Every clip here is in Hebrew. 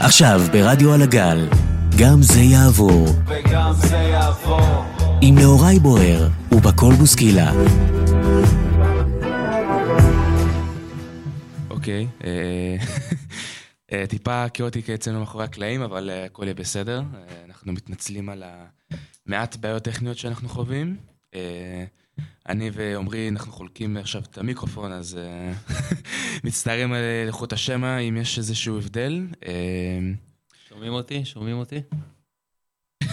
עכשיו ברדיו על הגל, גם זה יעבור. וגם זה יעבור. עם נהוראי בוער ובקול בוסקילה. אוקיי, אה, אה, טיפה כאוטי אצלנו מאחורי הקלעים, אבל אה, הכל יהיה בסדר. אה, אנחנו מתנצלים על המעט בעיות טכניות שאנחנו חווים. אני ועמרי, אנחנו חולקים עכשיו את המיקרופון, אז אה, מצטערים על איכות השמע, אם יש איזשהו הבדל. אה, שומעים אותי? שומעים אותי?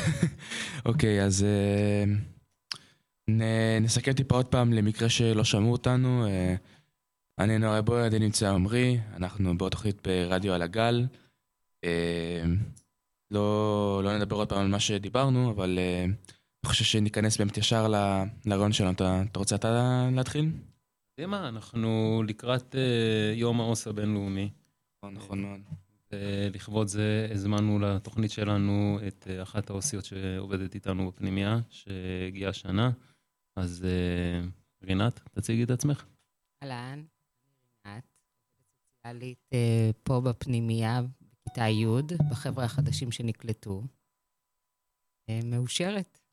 אוקיי, אז אה, נ- נסכם טיפה עוד פעם למקרה שלא שמעו אותנו. אני נורא בוער, אני נמצא עמרי, אנחנו בעוד תוכנית ברדיו על הגל. לא, לא נדבר עוד פעם על מה שדיברנו, אבל אה, אני חושב שניכנס באמת ישר לרעיון שלנו. אתה, אתה רוצה אתה להתחיל? יודעים מה, אנחנו לקראת אה, יום העו"ס הבינלאומי. נכון, נכון מאוד. ולכבוד זה הזמנו לתוכנית שלנו את אה, אחת העו"סיות שעובדת איתנו בפנימייה, שהגיעה השנה. אז אה, רינת, תציגי את עצמך. אהלן, רינת, סוציאלית פה בפנימייה, בכיתה י', בחבר'ה החדשים שנקלטו. מאושרת.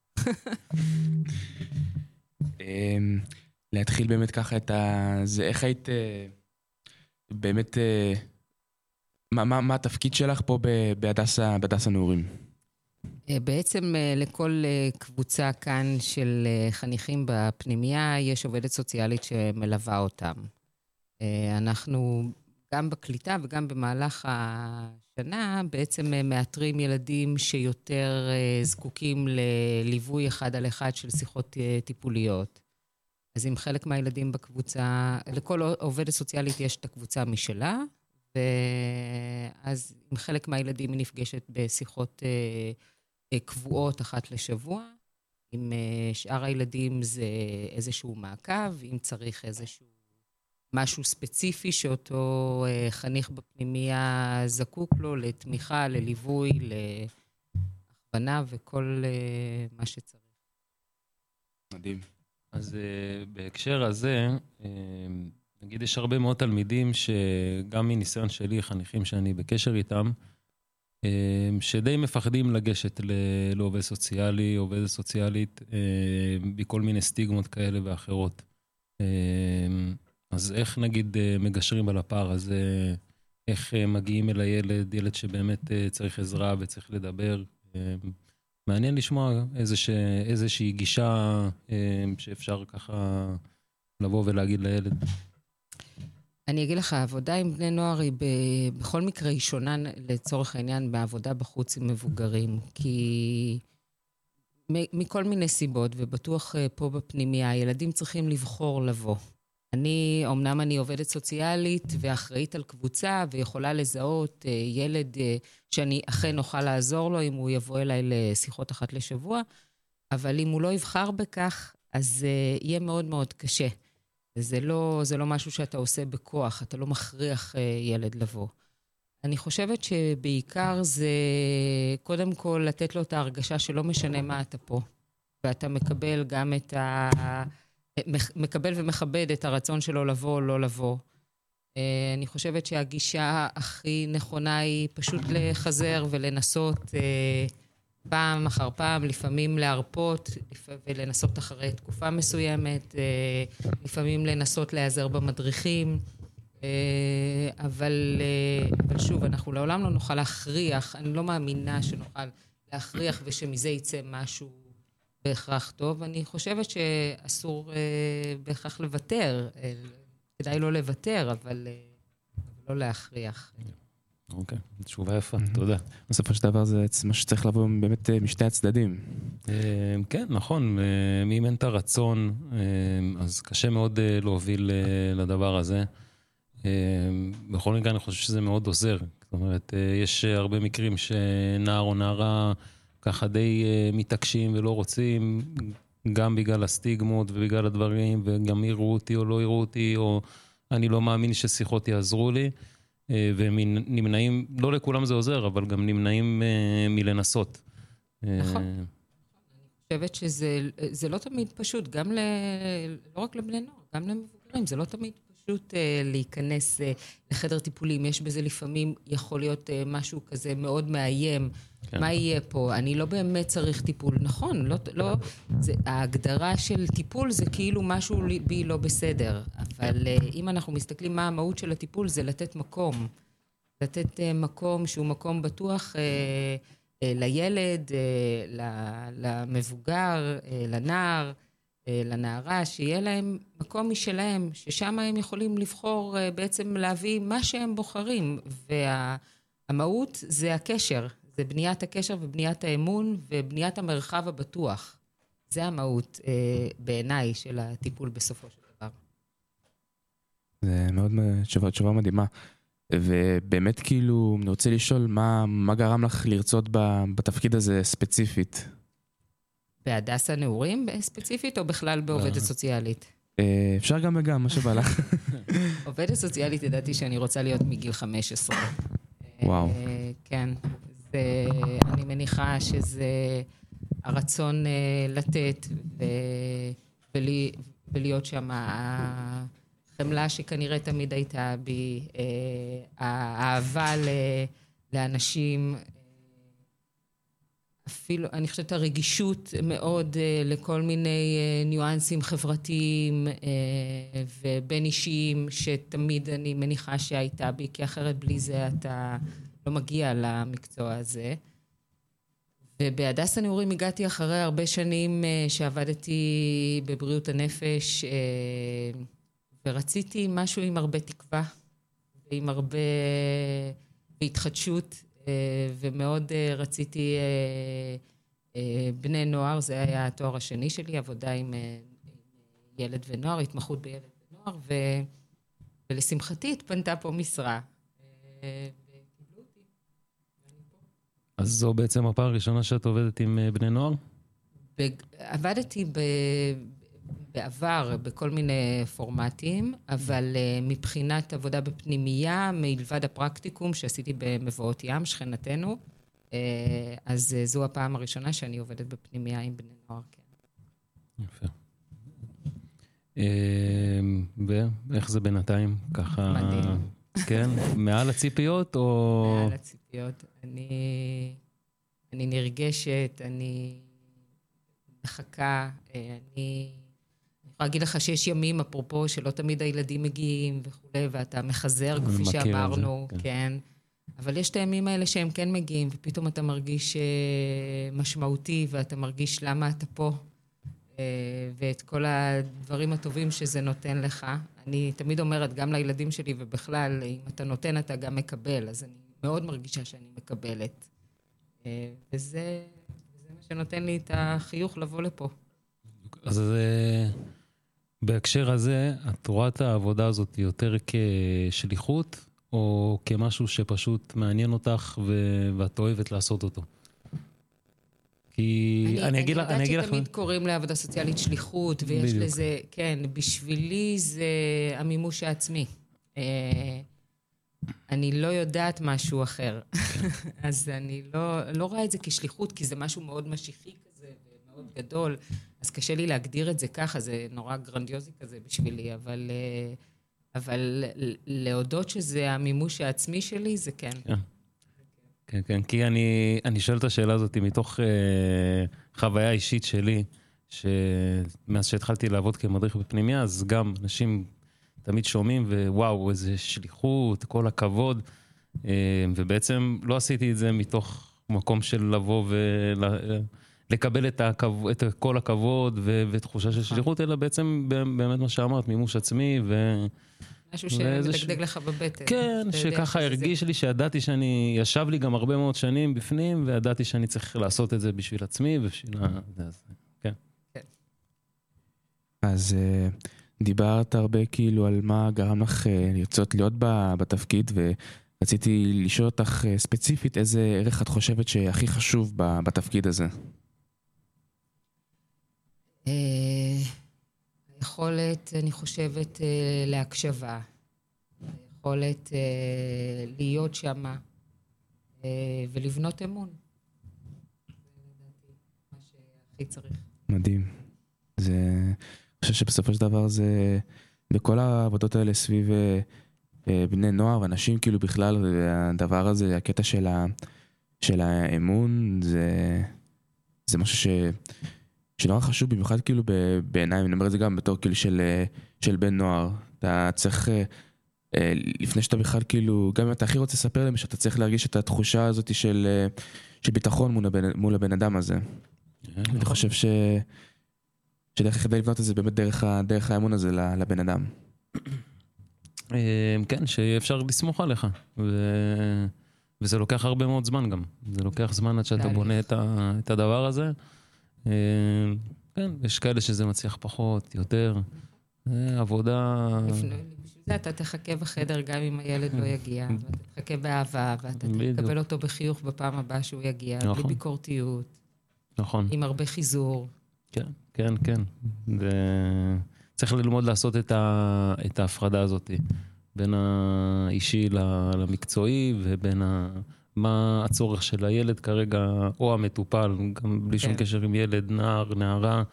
אמ, להתחיל באמת ככה את ה... זה איך היית אה, באמת... אה, מה, מה, מה התפקיד שלך פה בהדסה, בהדסה נעורים? אה, בעצם לכל קבוצה כאן של חניכים בפנימייה יש עובדת סוציאלית שמלווה אותם. אנחנו גם בקליטה וגם במהלך השנה בעצם אה, מאתרים ילדים שיותר אה, זקוקים לליווי אחד על אחד של שיחות אה, טיפוליות. אז עם חלק מהילדים בקבוצה, לכל עובדת סוציאלית יש את הקבוצה משלה, ואז עם חלק מהילדים היא נפגשת בשיחות קבועות אחת לשבוע. עם שאר הילדים זה איזשהו מעקב, אם צריך איזשהו משהו ספציפי שאותו אה, חניך בפנימייה זקוק לו, לתמיכה, לליווי, להכוונה וכל אה, מה שצריך. מדהים. אז uh, בהקשר הזה, נגיד יש הרבה מאוד תלמידים שגם מניסיון שלי, חניכים שאני בקשר איתם, שדי מפחדים לגשת לעובד סוציאלי, עובדת סוציאלית, מכל מיני סטיגמות כאלה ואחרות. אז איך נגיד uh, מגשרים על הפער הזה? איך uh, מגיעים אל הילד, ילד שבאמת uh, צריך עזרה וצריך לדבר? מעניין לשמוע איזוש, איזושהי גישה אה, שאפשר ככה לבוא ולהגיד לילד. אני אגיד לך, העבודה עם בני נוער היא ב, בכל מקרה היא שונה לצורך העניין בעבודה בחוץ עם מבוגרים, כי מכל מיני סיבות, ובטוח אה, פה בפנימייה, ילדים צריכים לבחור לבוא. אני, אמנם אני עובדת סוציאלית ואחראית על קבוצה ויכולה לזהות אה, ילד אה, שאני אכן אוכל לעזור לו אם הוא יבוא אליי לשיחות אחת לשבוע, אבל אם הוא לא יבחר בכך, אז אה, יהיה מאוד מאוד קשה. זה לא, זה לא משהו שאתה עושה בכוח, אתה לא מכריח ילד לבוא. אני חושבת שבעיקר זה קודם כל לתת לו את ההרגשה שלא משנה מה אתה פה, ואתה מקבל גם את ה... מקבל ומכבד את הרצון שלו לבוא או לא לבוא. אה, אני חושבת שהגישה הכי נכונה היא פשוט לחזר ולנסות אה, פעם אחר פעם, לפעמים להרפות ולנסות אחרי תקופה מסוימת, אה, לפעמים לנסות להיעזר במדריכים. אבל, אבל שוב, אנחנו לעולם לא נוכל להכריח, אני לא מאמינה שנוכל להכריח ושמזה יצא משהו בהכרח טוב. אני חושבת שאסור אה, בהכרח לוותר. אה, כדאי לא לוותר, אבל אה, לא להכריח. אוקיי, תשובה יפה, תודה. בסופו של דבר זה מה שצריך לבוא באמת אה, משתי הצדדים. אה, כן, נכון, אה, אם אין את הרצון, אה, אז קשה מאוד אה, להוביל אה, לדבר הזה. אה, בכל מקרה, אני חושב שזה מאוד עוזר. זאת אומרת, אה, יש הרבה מקרים שנער או נערה ככה די אה, מתעקשים ולא רוצים, גם בגלל הסטיגמות ובגלל הדברים, וגם יראו אותי או לא יראו אותי, או אני לא מאמין ששיחות יעזרו לי. אה, והם נמנעים, לא לכולם זה עוזר, אבל גם נמנעים אה, מלנסות. נכון. אני חושבת שזה זה לא תמיד פשוט, גם ל... לא רק לבני נוער, גם למבוגרים, זה לא תמיד פשוט. אה, להיכנס אה, לחדר טיפולים, יש בזה לפעמים, יכול להיות אה, משהו כזה מאוד מאיים. כן. מה יהיה פה? אני לא באמת צריך טיפול. נכון, לא, לא, זה, ההגדרה של טיפול זה כאילו משהו בי לא בסדר. אבל אה, אם אנחנו מסתכלים מה המהות של הטיפול, זה לתת מקום. לתת אה, מקום שהוא מקום בטוח אה, אה, לילד, ל- למבוגר, אה, לנער, לנערה, שיהיה להם מקום משלהם, ששם הם יכולים לבחור אה, בעצם להביא מה שהם בוחרים. והמהות זה הקשר, זה בניית הקשר ובניית האמון ובניית המרחב הבטוח. זה המהות אה, בעיניי של הטיפול בסופו של דבר. זה מאוד תשובה, תשובה מדהימה. ובאמת כאילו, אני רוצה לשאול, מה, מה גרם לך לרצות בתפקיד הזה ספציפית? בהדסה נעורים ספציפית, או בכלל בעובדת לא. סוציאלית? אה, אפשר גם וגם, מה שבא לך. עובדת סוציאלית ידעתי שאני רוצה להיות מגיל 15. וואו. אה, כן. זה, אני מניחה שזה הרצון אה, לתת ו, ולי, ולהיות שם. החמלה שכנראה תמיד הייתה בי, אה, האהבה לאנשים, אפילו, אני חושבת הרגישות מאוד אה, לכל מיני אה, ניואנסים חברתיים אה, ובין אישיים, שתמיד אני מניחה שהייתה בי, כי אחרת בלי זה אתה לא מגיע למקצוע הזה. ובהדסה נעורים הגעתי אחרי הרבה שנים שעבדתי בבריאות הנפש, ורציתי משהו עם הרבה תקווה, ועם הרבה התחדשות, ומאוד אה, רציתי אה, אה, בני נוער, זה היה התואר השני שלי, עבודה עם, אה, ילד ונוער, התמחות בילד ונוער, ו, ולשמחתי התפנתה פה משרה. אה. אז זו בעצם הפעם הראשונה שאת עובדת עם אה, בני נוער? בג- עבדתי ב... בעבר בכל מיני פורמטים, אבל אה, מבחינת עבודה בפנימייה, מלבד הפרקטיקום שעשיתי במבואות ים, שכנתנו, אה, אז אה, זו הפעם הראשונה שאני עובדת בפנימייה עם בני נוער, כן. יפה. אה, ואיך זה בינתיים? ככה... מדהים. כן? מעל הציפיות או... מעל הציפיות. אני, אני נרגשת, אני מחכה, אני... להגיד לך שיש ימים, אפרופו, שלא תמיד הילדים מגיעים וכולי, ואתה מחזר, כפי את זה, שאמרנו, כן. כן. אבל יש את הימים האלה שהם כן מגיעים, ופתאום אתה מרגיש אה, משמעותי, ואתה מרגיש למה אתה פה, אה, ואת כל הדברים הטובים שזה נותן לך. אני תמיד אומרת, גם לילדים שלי ובכלל, אם אתה נותן, אתה גם מקבל. אז אני מאוד מרגישה שאני מקבלת. אה, וזה, וזה מה שנותן לי את החיוך לבוא לפה. אז אה, בהקשר הזה, את רואה את העבודה הזאת יותר כשליחות, או כמשהו שפשוט מעניין אותך ו- ואת אוהבת לעשות אותו? כי אני אגיד לך, אני אגיד לך, יודעת שתמיד קוראים לעבודה סוציאלית שליחות, ויש בדיוק. לזה, כן, בשבילי זה המימוש העצמי. אה, אני לא יודעת משהו אחר. אז אני לא, לא רואה את זה כשליחות, כי זה משהו מאוד משיחי כזה ומאוד גדול. אז קשה לי להגדיר את זה ככה, זה נורא גרנדיוזי כזה בשבילי, אבל, אה, אבל להודות שזה המימוש העצמי שלי, זה כן. כן, כן, כי אני, אני שואל את השאלה הזאת מתוך אה, חוויה אישית שלי, שמאז שהתחלתי לעבוד כמדריך בפנימיה, אז גם אנשים תמיד שומעים, ווואו, איזה שליחות, כל הכבוד. אה, ובעצם לא עשיתי את זה מתוך מקום של לבוא ולקבל את, הכב... את כל הכבוד ו... ותחושה של שליחות, אלא בעצם באמת מה שאמרת, מימוש עצמי, ו... משהו וזה ש- שמדגדג לך בבטן. כן, שככה שזה- הרגיש לי שידעתי שאני, ישב לי גם הרבה מאוד שנים בפנים, וידעתי שאני צריך לעשות את זה בשביל עצמי ובשביל ה... זה, אז, כן. אז אה, דיברת הרבה כאילו על מה גרם לך אה, לרצות להיות ב- בתפקיד, ורציתי לשאול אותך אה, ספציפית איזה ערך את חושבת שהכי חשוב ב- בתפקיד הזה. אה, היכולת, אני חושבת, אה, להקשבה. היכולת אה, להיות שמה ולבנות אמון. מדהים. זה, אני חושב שבסופו של דבר זה, בכל העבודות האלה סביב בני נוער ואנשים כאילו בכלל, והדבר הזה, הקטע של, ה, של האמון, זה, זה משהו ש, שנורא חשוב, במיוחד כאילו בעיניי, אני אומר את זה גם בתור כאילו של, אה, של בן נוער. אתה צריך, אה, אה, לפני שאתה בכלל כאילו, גם אם אתה הכי רוצה לספר להם, שאתה צריך להרגיש את התחושה הזאת של, של ביטחון מול הבן, מול הבן אדם הזה. אני חושב ש... שדרך היחידה לבנות את זה באמת דרך, ה... דרך האמון הזה ל- לבן אדם. כן, שיהיה אפשר לסמוך עליך. ו... וזה לוקח הרבה מאוד זמן גם. זה לוקח זמן עד שאתה. בונה את, ה... את הדבר הזה. אה, כן, יש כאלה שזה מצליח פחות, יותר. עבודה... בשביל זה אתה תחכה בחדר גם אם הילד לא יגיע, ואתה תחכה באהבה, ואתה. תקבל אותו בחיוך בפעם הבאה שהוא יגיע, בלי נכון. ביקורתיות, נכון. עם הרבה חיזור. כן, כן, כן. ו... צריך ללמוד לעשות את, ה... את ההפרדה הזאת בין האישי למקצועי ובין ה... מה הצורך של הילד כרגע, או המטופל, גם בלי שום כן. קשר עם ילד, נער, נערה,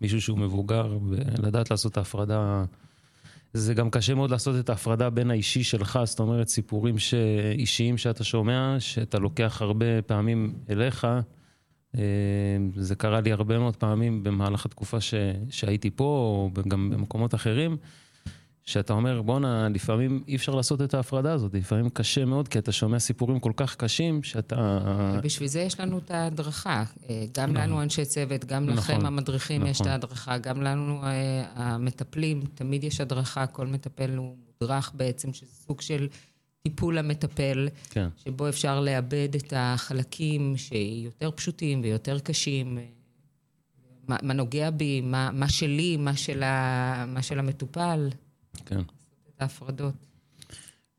מישהו שהוא מבוגר, ולדעת לעשות את ההפרדה. זה גם קשה מאוד לעשות את ההפרדה בין האישי שלך, זאת אומרת, סיפורים ש... אישיים שאתה שומע, שאתה לוקח הרבה פעמים אליך. אה, זה קרה לי הרבה מאוד פעמים במהלך התקופה ש... שהייתי פה, או גם במקומות אחרים, שאתה אומר, בואנה, לפעמים אי אפשר לעשות את ההפרדה הזאת, לפעמים קשה מאוד, כי אתה שומע סיפורים כל כך קשים, שאתה... ובשביל זה יש לנו את ההדרכה. אה, גם נכון. לנו אנשי צוות, גם נכון, לכם המדריכים יש את נכון. ההדרכה, גם לנו אה, המטפלים, תמיד יש הדרכה, כל מטפל הוא מודרך בעצם, שזה סוג של טיפול למטפל, כן, שבו אפשר לאבד את החלקים שיותר פשוטים ויותר קשים. אה, מה, מה נוגע בי, מה, מה שלי, מה של, ה, מה של המטופל, כן. את ההפרדות.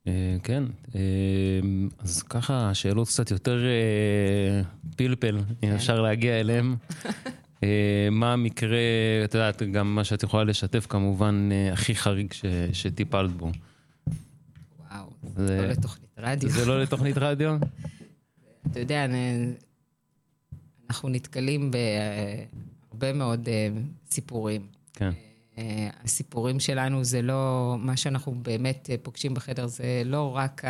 אה, כן, אה, אז ככה, שאלות קצת יותר אה, פלפל, אם אפשר להגיע אליהם. אה, מה המקרה, את יודעת, גם מה שאת יכולה לשתף כמובן, הכי חריג ש- שטיפלת בו. וואו, זה- זה לא לתוכנית רדיו. זה לא לתוכנית רדיו? אתה יודע, אנחנו נתקלים בהרבה מאוד סיפורים. כן, הסיפורים שלנו זה לא, מה שאנחנו באמת פוגשים בחדר זה לא רק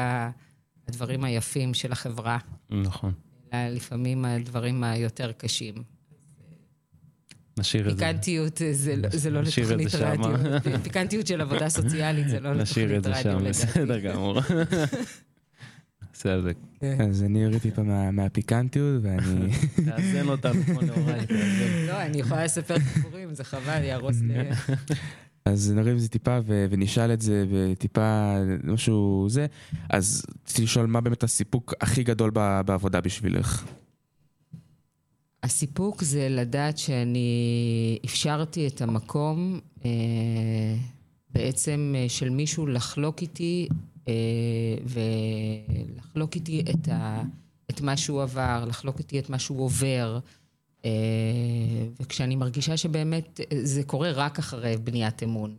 הדברים היפים של החברה, נכון. אלא לפעמים הדברים היותר קשים. נשאיר את זה. פיקנטיות זה, לא- לתוכנית. רדיו. פיקנטיות של עבודה סוציאלית זה לא נשאיר את לתוכנית זה רדיו. שם. בסדר גמור. בסדר. אז אני אוריד טיפה מה- מהפיקנטיות, ואני... תאזן אותנו כמו נאורי, תאזן. לא, אני יכולה לספר סיפורים, זה חבל, יהרוס לי. אז נריב את זה טיפה ו- ונשאל את זה, וטיפה משהו זה. אז רציתי לשאול מה באמת הסיפוק הכי גדול ב- בעבודה בשבילך. הסיפוק זה לדעת שאני אפשרתי את המקום אה, בעצם אה, של מישהו לחלוק איתי ולחלוק איתי את, ה, את מה שהוא עבר, לחלוק איתי את מה שהוא עובר. אה, וכשאני מרגישה שבאמת אה, זה קורה רק אחרי בניית אמון.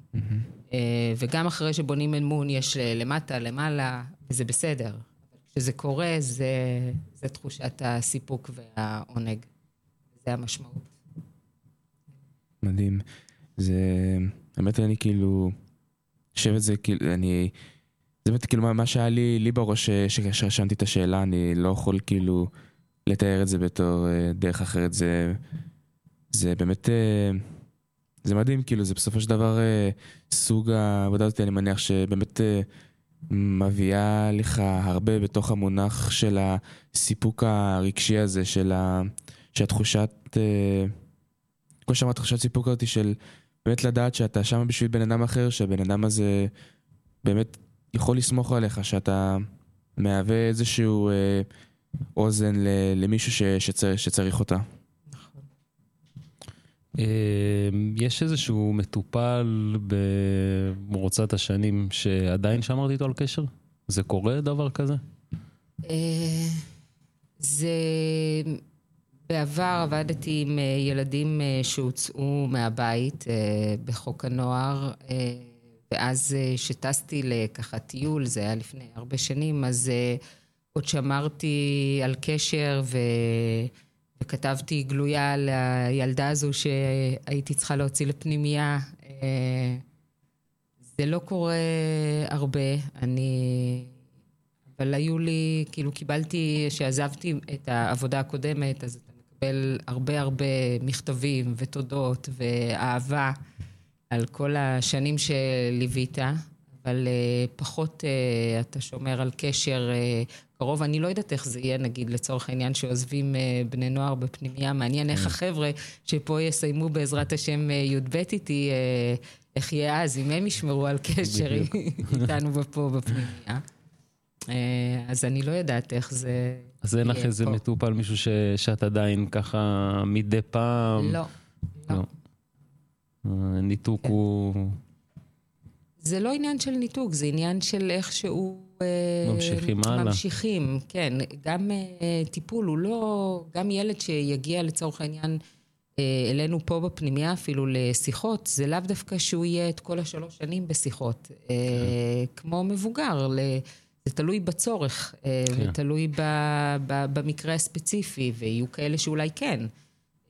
אה, וגם אחרי שבונים אמון יש אה, למטה, למעלה, וזה בסדר. כשזה קורה, זה, זה תחושת הסיפוק והעונג. זה המשמעות. מדהים. זה... האמת, אני כאילו... חושב את זה, כאילו, אני... זה באמת כאילו מה- שהיה לי, לי בראש ש- כאשר רשמתי את השאלה, אני לא יכול כאילו לתאר את זה בתור אה, דרך אחרת. זה, זה באמת... אה, זה מדהים, כאילו, זה בסופו של דבר אה, סוג העבודה הזאת, אני מניח שבאמת אה, מביאה לך הרבה בתוך המונח של הסיפוק הרגשי הזה, של, ה, של התחושת... אה, כמו שאמרת, תחושת סיפוק הזאת של באמת לדעת שאתה שם בשביל בן אדם אחר, שהבן אדם הזה באמת יכול לסמוך עליך, שאתה מהווה איזשהו אה, אוזן ל, למישהו ש, שצר, שצריך אותה. אה, יש איזשהו מטופל במרוצת השנים שעדיין שמרת איתו על קשר? זה קורה דבר כזה? אה, זה... בעבר עבדתי עם אה, ילדים שהוצאו מהבית בחוק הנוער, ואז אה, שטסתי לככה טיול, זה היה לפני הרבה שנים, אז אה, עוד שמרתי על קשר ו... וכתבתי גלויה לילדה הזו שהייתי צריכה להוציא לפנימייה. אה, זה לא קורה הרבה, אני... אבל היו לי, כאילו קיבלתי, כשעזבתי את העבודה הקודמת, אז אתה מקבל הרבה הרבה מכתבים ותודות ואהבה על כל השנים שליווית, אבל uh, פחות uh, אתה שומר על קשר uh, קרוב. אני לא יודעת איך זה יהיה, נגיד, לצורך העניין, שעוזבים בני נוער בפנימייה. מעניין איך החבר'ה שפה יסיימו בעזרת השם י"ב איתי, איך יהיה אז, אם הם ישמרו על קשר איתנו פה בפנימייה. אה, אז אני לא יודעת איך זה... אז אין לך איזה מטופל, מישהו. שאת עדיין ככה מדי פעם? לא. לא. ניתוק כן. הוא... זה לא עניין של ניתוק, זה עניין של איך שהוא... אה, ממשיכים הלאה. ממשיכים, כן. גם uh, טיפול הוא לא... גם ילד שיגיע לצורך העניין uh, אלינו פה בפנימייה אפילו לשיחות, זה לאו דווקא שהוא יהיה את כל השלוש שנים בשיחות. כן. Uh, כמו מבוגר, ל... זה תלוי בצורך, אה, כן. ותלוי ב, ב, במקרה הספציפי, ויהיו כאלה שאולי כן.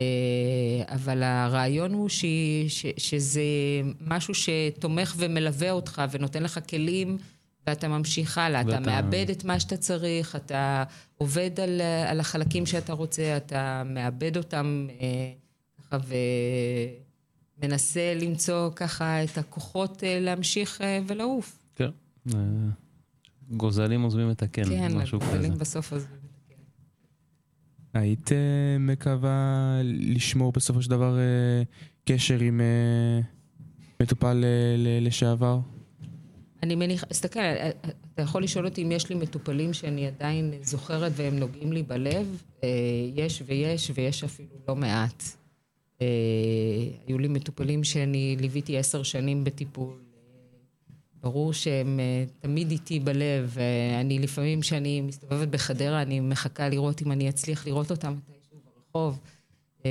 אה, אבל הרעיון הוא ש, ש, שזה משהו שתומך ומלווה אותך ונותן לך כלים, ואתה ממשיך הלאה. ואתה... אתה מאבד את מה שאתה צריך, אתה עובד על, על החלקים שאתה רוצה, אתה מאבד אותם אה, ככה ומנסה למצוא ככה את הכוחות להמשיך ולעוף. כן. גוזלים עוזבים את הקן, כן, משהו כזה. כן, גוזלים בסוף עוזבים. היית אה, מקווה לשמור בסופו של דבר אה, קשר עם אה, מטופל לשעבר? אני מניחה, תסתכל, אתה יכול לשאול אותי אם יש לי מטופלים שאני עדיין זוכרת והם נוגעים לי בלב. יש ויש, ויש אפילו לא מעט. היו לי מטופלים שאני ליוויתי עשר שנים בטיפול. ברור שהם uh, תמיד איתי בלב, ואני לפעמים כשאני מסתובבת בחדרה, אני מחכה לראות אם אני אצליח לראות אותם מתישהו ברחוב. Uh,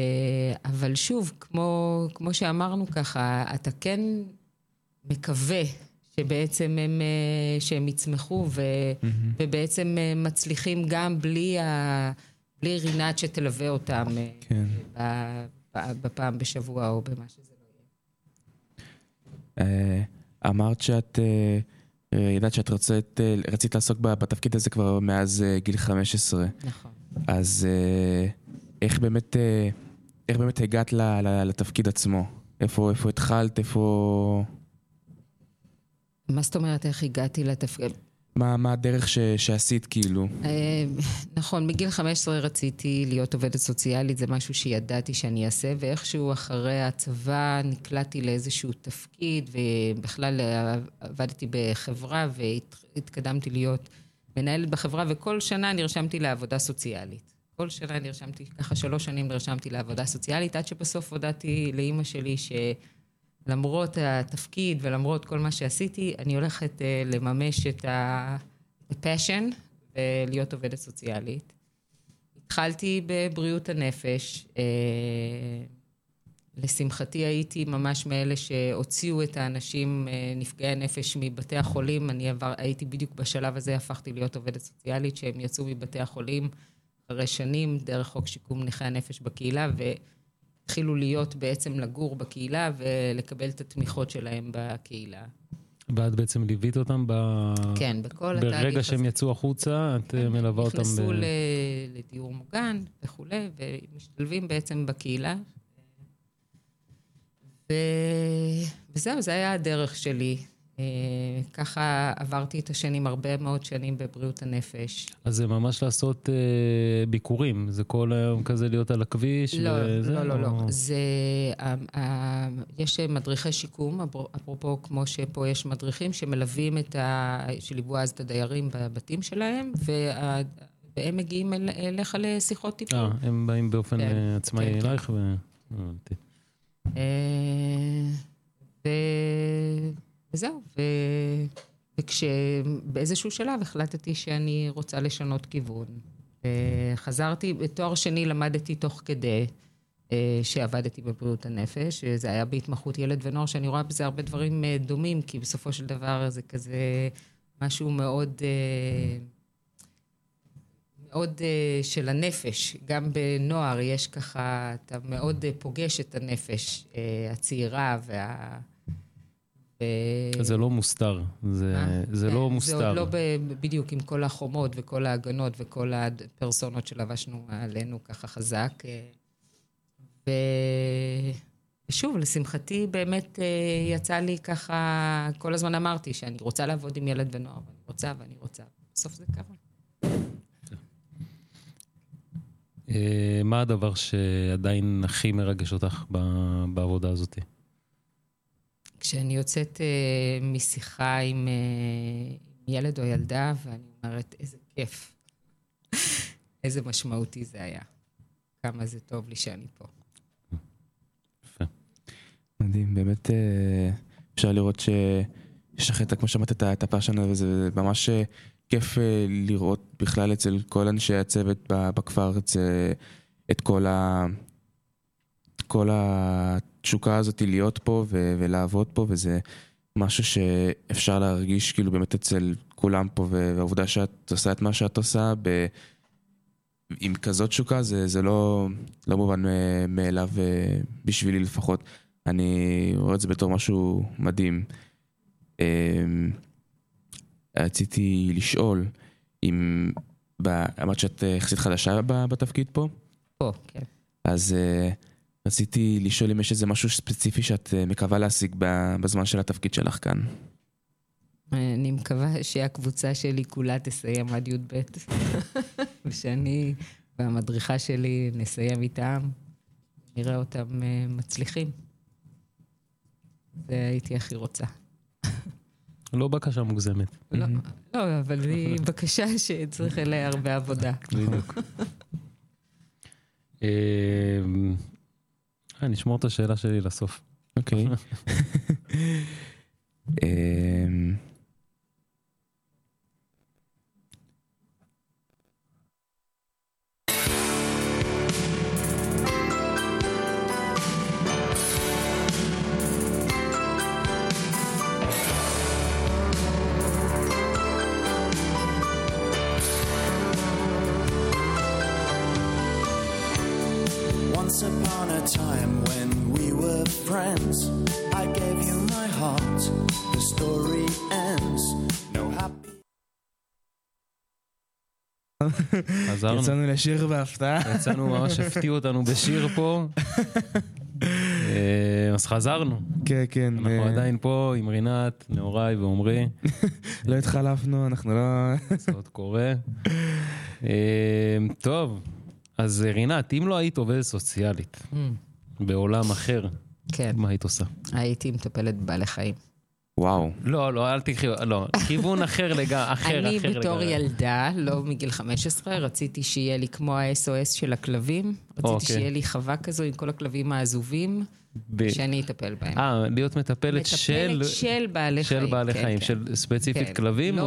אבל שוב, כמו, כמו שאמרנו ככה, אתה כן מקווה שבעצם הם, שהם יצמחו, ו, mm-hmm. ובעצם מצליחים גם בלי, ה, בלי רינת שתלווה אותם כן. בפעם בשבוע או במה שזה לא יהיה. אמרת שאת uh, ידעת שאת רצית, uh, רצית לעסוק בתפקיד הזה כבר מאז uh, גיל 15. נכון. אז uh, איך באמת, uh, איך באמת הגעת ל, ל, לתפקיד עצמו? איפה, איפה התחלת? איפה... מה זאת אומרת איך הגעתי לתפקיד? מה, מה הדרך ש, שעשית כאילו? אה, נכון, מגיל 15 רציתי להיות עובדת סוציאלית, זה משהו שידעתי שאני אעשה, ואיכשהו אחרי הצבא נקלעתי לאיזשהו תפקיד, ובכלל עבדתי בחברה והתקדמתי להיות מנהלת בחברה, וכל שנה נרשמתי לעבודה סוציאלית. כל שנה נרשמתי, ככה שלוש שנים נרשמתי לעבודה סוציאלית, עד שבסוף הודעתי לאימא שלי ש... למרות התפקיד ולמרות כל מה שעשיתי, אני הולכת uh, לממש את ה-passion ולהיות עובדת סוציאלית. התחלתי בבריאות הנפש. Uh, לשמחתי הייתי ממש מאלה שהוציאו את האנשים uh, נפגעי הנפש מבתי החולים. אני עבר, הייתי בדיוק בשלב הזה, הפכתי להיות עובדת סוציאלית, שהם יצאו מבתי החולים אחרי שנים, דרך חוק שיקום נכי הנפש בקהילה, ו... התחילו להיות בעצם לגור בקהילה ולקבל את התמיכות שלהם בקהילה. ואת בעצם ליווית אותם ב... כן, בכל התהליך הזה. ברגע שהם יצאו החוצה, את כן, מלווה אותם ב... נכנסו ל... לדיור מוגן וכולי, ומשתלבים בעצם בקהילה. ו... וזהו, זה היה הדרך שלי. אה, ככה עברתי את השנים, הרבה מאוד שנים בבריאות הנפש. אז זה ממש לעשות אה, ביקורים, זה כל היום כזה להיות על הכביש? לא, וזה, לא, לא, או... לא. זה, אה, אה, יש מדריכי שיקום, אפרופו כמו שפה יש מדריכים שמלווים את ה... שליוו אז את הדיירים בבתים שלהם, וה... והם מגיעים אל, אליך לשיחות טיפול. אה, הם באים באופן כן, עצמאי כן, אלייך כן. ו... אה, ו... וזהו, ו... וכשבאיזשהו שלב החלטתי שאני רוצה לשנות כיוון. חזרתי, בתואר שני למדתי תוך כדי אה, שעבדתי בבריאות הנפש, זה היה בהתמחות ילד ונוער, שאני רואה בזה הרבה דברים אה, דומים, כי בסופו של דבר זה כזה משהו מאוד... אה, מאוד של הנפש, גם בנוער יש ככה, אתה מאוד פוגש את הנפש הצעירה וה... ו... זה לא מוסתר, זה, אה? זה לא זה עוד מוסתר. לא ב- בדיוק עם כל החומות וכל ההגנות וכל הפרסונות שלבשנו עלינו ככה חזק. אה, ו... ושוב, לשמחתי באמת אה, יצא לי ככה, כל הזמן אמרתי שאני רוצה לעבוד עם ילד ונוער, ואני רוצה ואני רוצה. בסוף זה קרה. אה, מה הדבר שעדיין הכי מרגש אותך בעבודה הזאת? כשאני יוצאת אה, משיחה עם אה, עם ילד או ילדה, ואני אומרת, איזה כיף. איזה משמעותי זה היה. כמה זה טוב לי שאני פה. מדהים, באמת אה, אפשר לראות שיש לך את, ה- כמו שאמרת, את ה- את הפאשן הזה, וזה ממש אה, כיף אה, לראות בכלל אצל כל אנשי הצוות בכפר, את, זה- את כל ה... התשוקה הזאת להיות פה ו- ולעבוד פה, וזה משהו שאפשר להרגיש כאילו באמת אצל כולם פה, והעובדה שאת עושה את מה שאת עושה ב... עם כזאת תשוקה, זה, זה לא, לא מובן מאליו אה, בשבילי לפחות. אני רואה את זה בתור משהו מדהים. אמ, רציתי לשאול אם, אמרת שאת יחסית חדשה בתפקיד פה, פה, כן. אז אה, רציתי לשאול אם יש איזה משהו ספציפי שאת אה, מקווה להשיג ב- בזמן של התפקיד שלך כאן. אני מקווה שהקבוצה שלי כולה תסיים עד י"ב, ושאני והמדריכה שלי נסיים איתם, נראה אותם אה, מצליחים. זה הייתי הכי רוצה. לא בקשה מוגזמת. לא, לא, אבל היא בקשה שצריך אליה הרבה עבודה. בדיוק. אה, נשמור את השאלה שלי לסוף. אוקיי. לשיר בהפתעה. יצאנו, ממש הפתיעו אותנו בשיר פה. אה, אז חזרנו. כן, כן. אנחנו אה, עדיין פה עם רינת, נהוראי ועומרי. לא התחלפנו, אנחנו לא... זה עוד קורה. אה, טוב, אז רינת, אם לא היית עובדת סוציאלית Mm, בעולם אחר, כן, מה היית עושה? הייתי מטפלת בבעלי חיים. וואו. לא, לא, אל תקחי, לא, כיוון אחר לגמרי, אחר, אחר אני לגמרי. בתור ילדה, לא מגיל 15, רציתי שיהיה לי כמו ה-SOS של הכלבים. רציתי אוקיי. שיהיה לי חווה כזו עם כל הכלבים העזובים, ב- שאני אטפל בהם. אה, להיות מטפלת של... מטפלת של בעלי חיים. של בעלי כן, חיים, כן. של ספציפית כן. כלבים, לא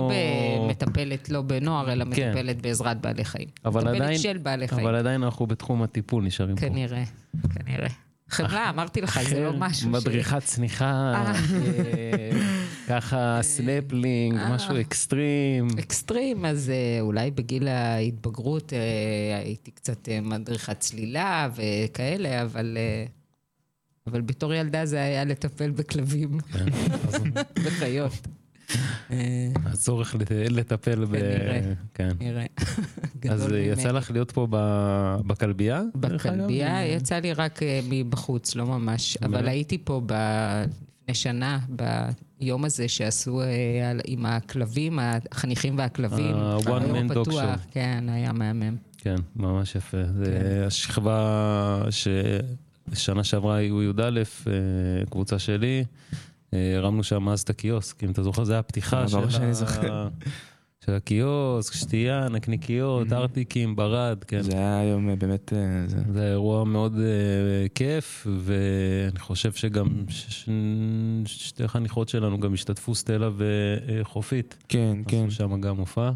או... מטפלת לא בנוער, אלא כן. מטפלת בעזרת בעלי חיים. אבל מטפלת עדיין- של בעלי חיים. אבל עדיין אנחנו בתחום הטיפול נשארים פה. כנראה, כנראה. חברה, אמרתי לך, זה לא משהו ש... מדריכת צניחה, אה. אה, ככה סנפלינג, אה. משהו אקסטרים. אקסטרים, אז אולי בגיל ההתבגרות הייתי קצת מדריכת צלילה וכאלה, אבל, אבל בתור ילדה זה היה לטפל בכלבים, כן, בחיות. אה, הצורך לט- לטפל ב... כנראה. כן. נראה. אז אה, יצא. לך להיות פה ב- בכלבייה? בכלבייה יצא לי רק אה, מבחוץ, לא ממש. אבל? הייתי פה ב- לפני שנה, ביום הזה שעשו אה, עם הכלבים, החניכים והכלבים. ה- one היום man dog פתוח, show. כן, היה מהמם. כן, ממש יפה. כן. זה השכבה ששנה שעברה היו י"א, אה, קבוצה שלי, אה, הרמנו שם אז את הקיוסק, אם אתה זוכר, זה היה הפתיחה אה, של ה- זוכר. של הקיוסק, שתייה, נקניקיות, ארטיקים, ברד, כן. זה היה היום אה, באמת... אה, זה- זה אירוע מאוד uh, כיף, ואני חושב שגם ש- ש- שתי חניכות שלנו גם השתתפו, סטלה וחופית. כן, כן. עשו שם גם מופע.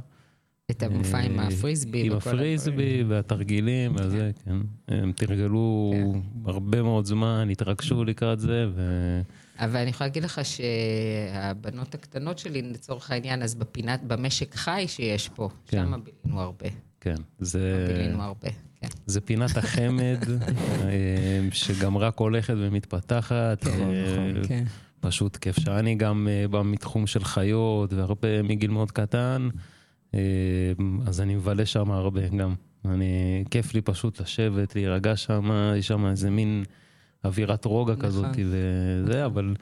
את המופע עם אה, הפריסבי. עם. הפריסבי והתרגילים וזה, כן. הם תרגלו כן. הרבה מאוד זמן, התרגשו לקראת זה, ו... אבל אני יכולה להגיד לך שהבנות הקטנות שלי, לצורך העניין, אז בפינת, במשק חי שיש פה, כן. שם בילינו הרבה. כן, זה, בילינו הרבה, כן. זה פינת החמד, אה, שגם רק הולכת ומתפתחת. כן, אה, כן. פשוט כיף שאני גם בא מתחום של חיות והרבה מגיל מאוד קטן, אז אני מבלה שם הרבה גם. אני, כיף לי פשוט לשבת, להירגע שם, יש שם איזה מין אווירת רוגע נכון. כזאת וזה, אבל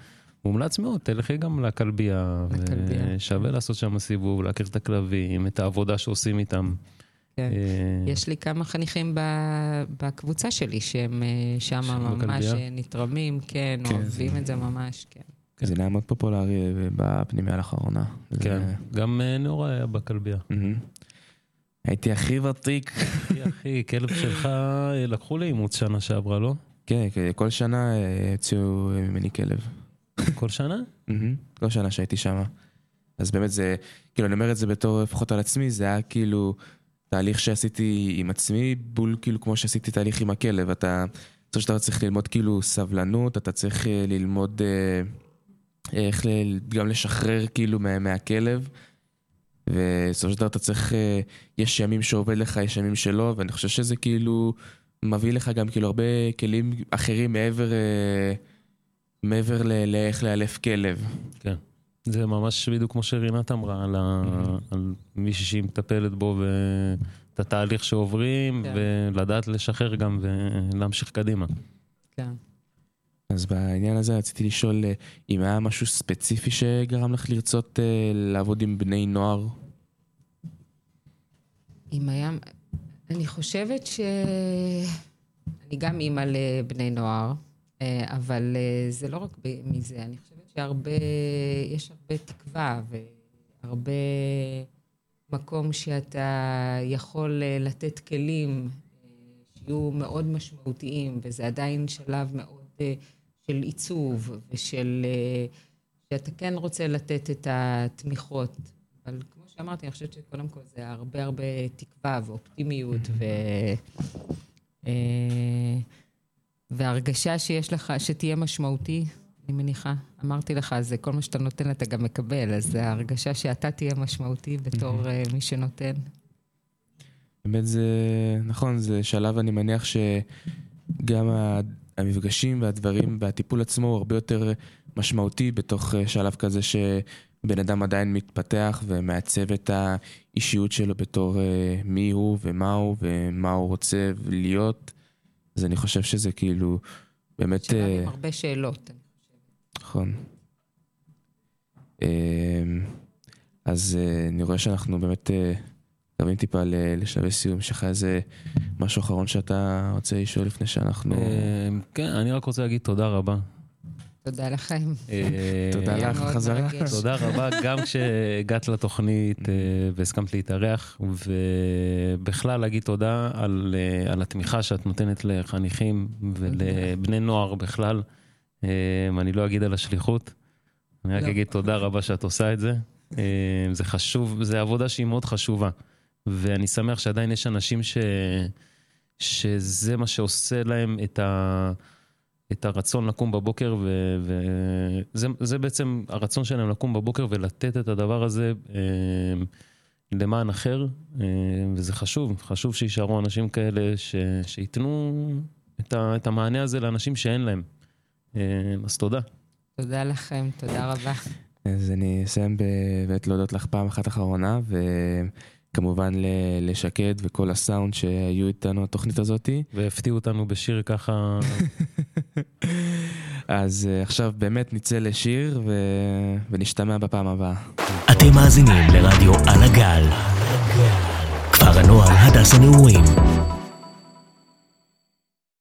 מומלץ מאוד, תלכי גם לכלבייה, לכלבייה. ושווה לעשות שם סיבוב, להכיר את הכלבים, את העבודה שעושים איתם. כן. אה, יש לי כמה חניכים ב- בקבוצה שלי שהם אה, שם ממש בכלבייה? אה, נתרמים, כן, כן, אוהבים את זה ממש, כן. זה נהיה מאוד פופולרי אה, בפנימיה לאחרונה. זה- כן, גם אה, נאורה היה בכלבייה. מהמם. הייתי הכי ותיק. אחי, אחי, כלב שלך אה, לקחו לאימוץ שנה שעברה, לא? כן, כן, כל שנה הוציאו ממני כלב. כל שנה? מהמם. כל שנה שהייתי שם. אז באמת זה, כאילו, אני אומר את זה בתור, לפחות על עצמי, זה היה כאילו תהליך שעשיתי עם עצמי, בול כאילו כמו שעשיתי תהליך עם הכלב. אתה, בסופו של דבר צריך ללמוד כאילו סבלנות, אתה צריך ללמוד אה, איך ל- גם לשחרר כאילו מה, מהכלב. ובסופו של דבר אתה צריך, אה, יש ימים שעובד לך, יש ימים שלא, ואני חושב שזה כאילו מביא לך גם כאילו הרבה כלים אחרים מעבר, אה, מעבר ל- לאיך לאלף כלב. כן. זה ממש בדיוק כמו שרינת אמרה, על, ה... על מישהי שהיא מטפלת בו ואת התהליך שעוברים, כן. ולדעת לשחרר גם ולהמשיך קדימה. כן. אז בעניין הזה רציתי לשאול אה, אם היה משהו ספציפי שגרם לך לרצות אה, לעבוד עם בני נוער? אם היה... אני חושבת ש... אני גם אימא לבני נוער, אה, אבל זה לא רק מזה, אני חושבת שהרבה... יש הרבה תקווה והרבה מקום שאתה יכול לתת כלים שיהיו מאוד משמעותיים, וזה עדיין שלב מאוד של עיצוב ושל... אה, שאתה כן רוצה לתת את התמיכות. אבל כמו שאמרתי, אני חושבת שקודם כל זה הרבה הרבה תקווה ואופטימיות ו... אה, והרגשה שיש לך, שתהיה משמעותי, אני מניחה. אמרתי לך, זה כל מה שאתה נותן אתה גם מקבל, אז ההרגשה שאתה תהיה משמעותי בתור אה, מי שנותן. באמת זה, נכון, זה שלב אני מניח שגם המפגשים והדברים והטיפול עצמו הוא הרבה יותר משמעותי בתוך אה, שלב כזה שבן אדם עדיין מתפתח ומעצב את האישיות שלו בתור אה, מי הוא ומה הוא ומה הוא רוצה להיות. אז אני חושב שזה כאילו באמת... אה, עם הרבה שאלות. נכון. אז אה, אני רואה שאנחנו באמת אה, קרבים טיפה ל- לשלבי סיום. יש לך איזה משהו אחרון שאתה רוצה לשאול לפני שאנחנו... אה, כן, אני רק רוצה להגיד תודה רבה. תודה לכם. אה, תודה לך. מרגש. תודה רבה גם כשהגעת לתוכנית אה, והסכמת להתארח, ובכלל להגיד תודה על, אה, על התמיכה שאת נותנת לחניכים ולבני נוער בכלל. אה, אני לא אגיד על השליחות, אני רק לא. אגיד תודה רבה שאת עושה את זה. אה, זה חשוב, זו עבודה שהיא מאוד חשובה, ואני שמח שעדיין יש אנשים ש, שזה מה שעושה להם את ה... את הרצון לקום בבוקר, וזה זה בעצם הרצון שלהם לקום בבוקר ולתת את הדבר הזה אה, למען אחר, אה, וזה חשוב, חשוב שיישארו אנשים כאלה ש, שייתנו את, ה, את המענה הזה לאנשים שאין להם. אה, אז תודה. תודה לכם, תודה רבה. אז אני אסיים באמת להודות לך פעם אחת אחרונה, וכמובן ל- לשקד וכל הסאונד שהיו איתנו בתוכנית הזאתי. והפתיעו אותנו בשיר ככה, אז אה, עכשיו באמת נצא לשיר ו... ונשתמע בפעם הבאה. אתם מאזינים לרדיו על הגל. כפר הנוער הדס הנעורים.